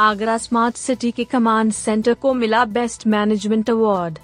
Agra smart city के command centre को मिला best management award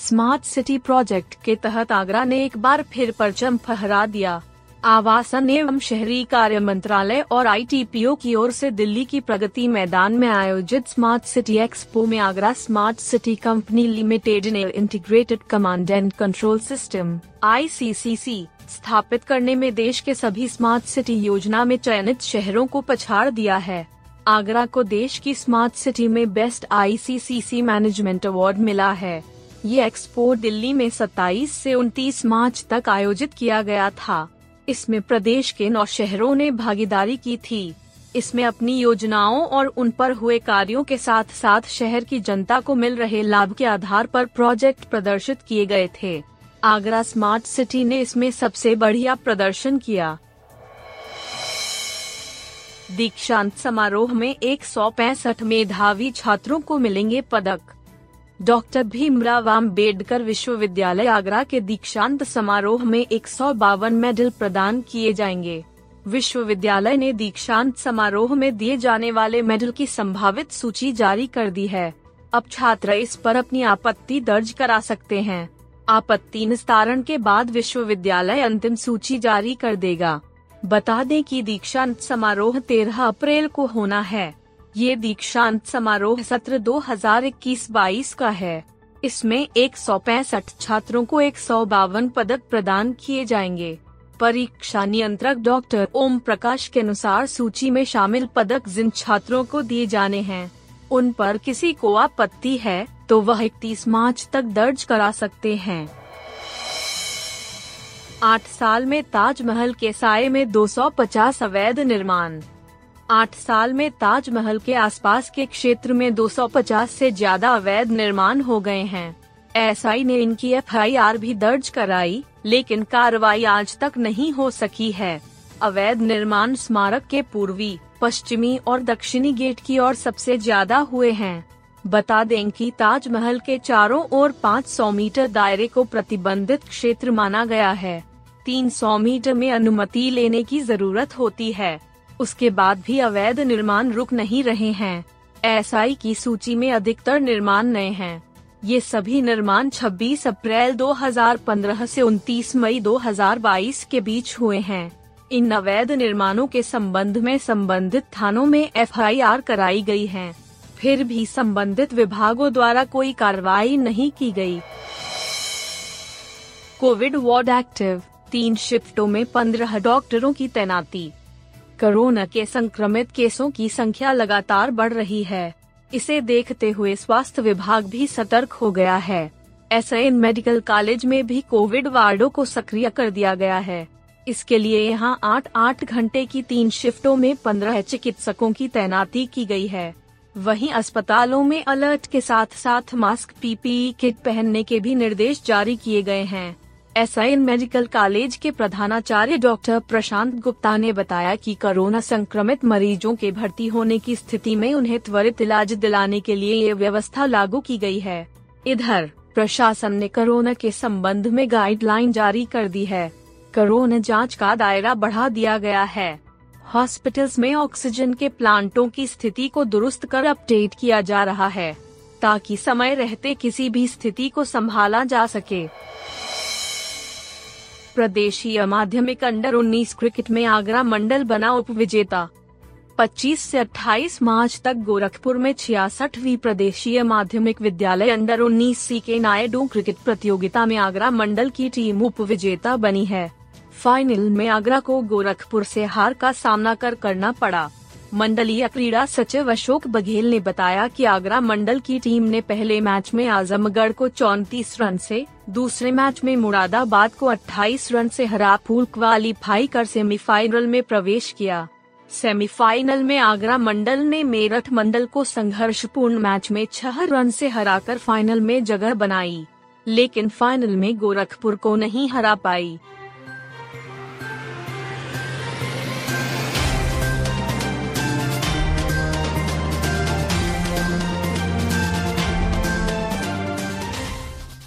smart city project के तहत आगरा ने एक बार फिर परचम फहरा दिया। आवासन एवं शहरी कार्य मंत्रालय और आईटीपीओ की ओर से दिल्ली की प्रगति मैदान में आयोजित स्मार्ट सिटी एक्सपो में Agra smart city company limited ने integrated command and control system ICCC स्थापित करने में देश के सभी स्मार्ट सिटी योजना में चयनित शहरों को पछाड़ दिया है। आगरा को देश की स्मार्ट सिटी में बेस्ट आईसीसीसी मैनेजमेंट अवार्ड मिला है। ये एक्सपो दिल्ली में 27 से 29 मार्च तक आयोजित किया गया था। इसमें प्रदेश के नौ शहरों ने भागीदारी की थी। इसमें अपनी योजनाओं और उन पर हुए कार्यों के साथ साथ शहर की जनता को मिल रहे लाभ के आधार पर प्रोजेक्ट प्रदर्शित किए गए थे। आगरा स्मार्ट सिटी ने इसमें सबसे बढ़िया प्रदर्शन किया। दीक्षांत समारोह में एक सौ पैंसठ मेधावी छात्रों को मिलेंगे पदक। डॉक्टर भीमराव आम्बेडकर विश्वविद्यालय आगरा के दीक्षांत समारोह में एक सौ बावन मेडल प्रदान किए जाएँगे। विश्वविद्यालय ने दीक्षांत समारोह में दिए जाने वाले मेडल की संभावित सूची जारी कर दी है। अब छात्र इस पर अपनी आपत्ति दर्ज करा सकते हैं। आपत्ति निस्तारण के बाद विश्वविद्यालय अंतिम सूची जारी कर देगा। बता दें कि दीक्षांत समारोह 13 अप्रैल को होना है। ये दीक्षांत समारोह सत्र 2021-22 का है। इसमें एक छात्रों को एक सौ बावन पदक प्रदान किए जाएँगे। परीक्षा नियंत्रक डॉक्टर ओम प्रकाश के अनुसार सूची में शामिल पदक जिन छात्रों को दिए जाने हैं, उन पर किसी को आपत्ति है तो वह इकतीस मार्च तक दर्ज करा सकते हैं। आठ साल में ताजमहल के साय में 250 अवैध निर्माण। आठ साल में ताजमहल के आसपास के क्षेत्र में 250 से ज़्यादा अवैध निर्माण हो गए हैं। एसआई ने इनकी एफआईआर भी दर्ज कराई, लेकिन कार्रवाई आज तक नहीं हो सकी है। अवैध निर्माण स्मारक के पूर्वी, पश्चिमी और दक्षिणी गेट की ओर सबसे ज़्यादा हुए हैं। बता दें कि ताजमहल के चारों ओर 500 मीटर दायरे को प्रतिबंधित क्षेत्र माना गया है। 300 मीटर में अनुमति लेने की ज़रूरत होती है। उसके बाद भी अवैध निर्माण रुक नहीं रहे हैं। एसआई की सूची में अधिकतर निर्माण नए हैं। ये सभी निर्माण 26 अप्रैल 2015 से 29 मई 2022 के बीच हुए हैं। इन अवैध निर्माणों के संबंध में संबंधित थानों में एफआईआर कराई गई है। फिर भी संबंधित विभागों द्वारा कोई कार्रवाई नहीं की गई। Covid ward active. तीन शिफ्टों में पंद्रह डॉक्टरों की तैनाती। कोरोना के संक्रमित केसों की संख्या लगातार बढ़ रही है। इसे देखते हुए स्वास्थ्य विभाग भी सतर्क हो गया है। एस मेडिकल कॉलेज में भी कोविड वार्डो को सक्रिय कर दिया गया है। इसके लिए यहाँ आठ आठ घंटे की तीन शिफ्टों में पंद्रह चिकित्सकों की तैनाती की गई है। वहीं अस्पतालों में अलर्ट के साथ साथ मास्क, पीपीई किट पहनने के भी निर्देश जारी किए गए हैं। एस मेडिकल कॉलेज के प्रधानाचार्य डॉक्टर प्रशांत गुप्ता ने बताया कि कोरोना संक्रमित मरीजों के भर्ती होने की स्थिति में उन्हें त्वरित इलाज दिलाने के लिए ये व्यवस्था लागू की गई है। इधर, प्रशासन ने कोरोना के संबंध में गाइडलाइन जारी कर दी है। कोरोना जाँच का दायरा बढ़ा दिया गया है। हॉस्पिटल्स में ऑक्सीजन के प्लांटों की स्थिति को दुरुस्त कर अपडेट किया जा रहा है, ताकि समय रहते किसी भी स्थिति को संभाला जा सके। प्रदेशीय माध्यमिक अंडर 19 क्रिकेट में आगरा मंडल बना उप विजेता। 25 से 28 मार्च तक गोरखपुर में छियासठवी प्रदेशीय माध्यमिक विद्यालय अंडर 19 सी के नायडू क्रिकेट प्रतियोगिता में आगरा मंडल की टीम उप विजेता बनी है। फाइनल में आगरा को गोरखपुर से हार का सामना कर करना पड़ा। मंडलीय क्रीड़ा सचिव अशोक बघेल ने बताया कि आगरा मंडल की टीम ने पहले मैच में आजमगढ़ को चौतीस रन से, दूसरे मैच में मुरादाबाद को 28 रन से हरा पूल क्वालीफाई कर सेमीफाइनल में प्रवेश किया। सेमीफाइनल में आगरा मंडल ने मेरठ मंडल को संघर्षपूर्ण मैच में छह रन से हराकर फाइनल में जगह बनाई लेकिन फाइनल में गोरखपुर को नहीं हरा पाई।